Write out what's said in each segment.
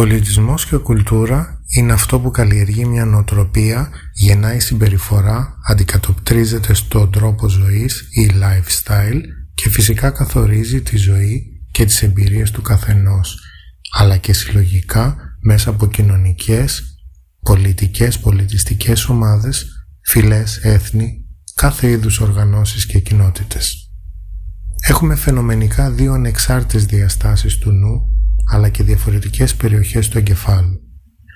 Πολιτισμός και κουλτούρα είναι αυτό που καλλιεργεί μια νοοτροπία, γεννάει συμπεριφορά, αντικατοπτρίζεται στον τρόπο ζωής ή lifestyle και φυσικά καθορίζει τη ζωή και τις εμπειρίες του καθενός, αλλά και συλλογικά μέσα από κοινωνικές, πολιτικές, πολιτιστικές ομάδες, φυλές, έθνη, κάθε είδους οργανώσεις και κοινότητες. Έχουμε φαινομενικά δύο ανεξάρτητες διαστάσεις του νου αλλά και διαφορετικές περιοχές του εγκεφάλου.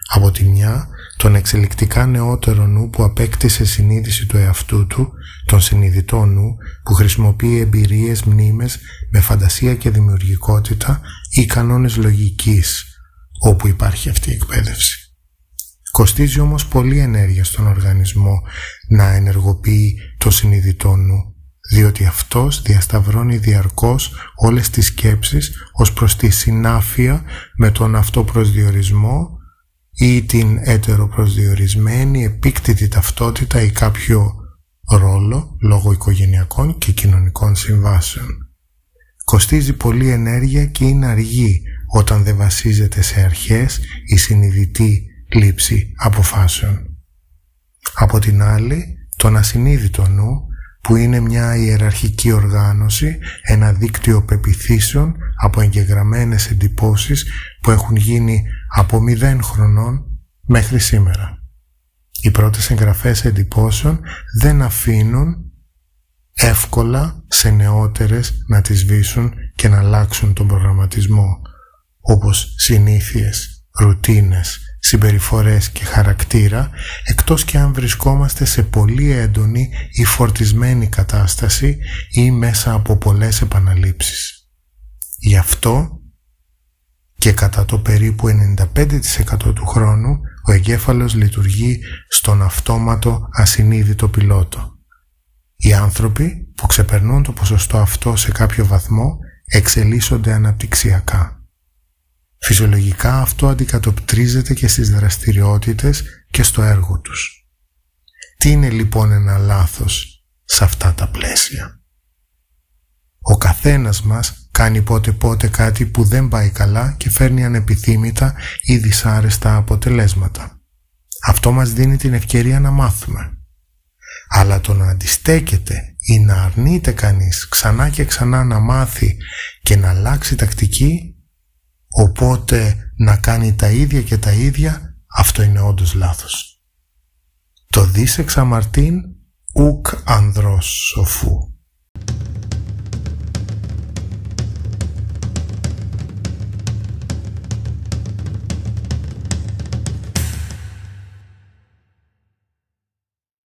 Από τη μια, τον εξελικτικά νεότερο νου που απέκτησε συνείδηση του εαυτού του, τον συνειδητό νου που χρησιμοποιεί εμπειρίες, μνήμες με φαντασία και δημιουργικότητα ή κανόνες λογικής, όπου υπάρχει αυτή η εκπαίδευση. Κοστίζει όμως πολύ ενέργεια στον οργανισμό να ενεργοποιεί το συνειδητό νου διότι αυτός διασταυρώνει διαρκώς όλες τις σκέψεις ως προς τη συνάφεια με τον αυτοπροσδιορισμό ή την ετεροπροσδιορισμένη επίκτητη ταυτότητα ή κάποιο ρόλο λόγω οικογενειακών και κοινωνικών συμβάσεων. Κοστίζει πολύ ενέργεια και είναι αργή όταν δεν βασίζεται σε αρχές ή συνειδητή λήψη αποφάσεων. Από την άλλη, τον ασυνείδητο νου που είναι μια ιεραρχική οργάνωση, ένα δίκτυο πεπιθήσεων από εγγεγραμμένες εντυπώσεις που έχουν γίνει από μηδέν χρονών μέχρι σήμερα. Οι πρώτες εγγραφές εντυπώσεων δεν αφήνουν εύκολα σε νεότερες να τις σβήσουν και να αλλάξουν τον προγραμματισμό, όπως συνήθειες, ρουτίνες, συμπεριφορές και χαρακτήρα εκτός και αν βρισκόμαστε σε πολύ έντονη ή φορτισμένη κατάσταση ή μέσα από πολλές επαναλήψεις. Γι' αυτό και κατά το περίπου 95% του χρόνου ο εγκέφαλος λειτουργεί στον αυτόματο ασυνείδητο πιλότο. Οι άνθρωποι που ξεπερνούν το ποσοστό αυτό σε κάποιο βαθμό εξελίσσονται αναπτυξιακά. Φυσιολογικά αυτό αντικατοπτρίζεται και στις δραστηριότητες και στο έργο τους. Τι είναι λοιπόν ένα λάθος σε αυτά τα πλαίσια; Ο καθένας μας κάνει πότε πότε κάτι που δεν πάει καλά και φέρνει ανεπιθύμητα ή δυσάρεστα αποτελέσματα. Αυτό μας δίνει την ευκαιρία να μάθουμε. Αλλά το να αντιστέκεται ή να αρνείται κανείς ξανά και ξανά να μάθει και να αλλάξει τακτική Οπότε να κάνει τα ίδια και τα ίδια, αυτό είναι όντως λάθος. Το δίσεξα Μαρτίν ουκ ανδρός σοφού.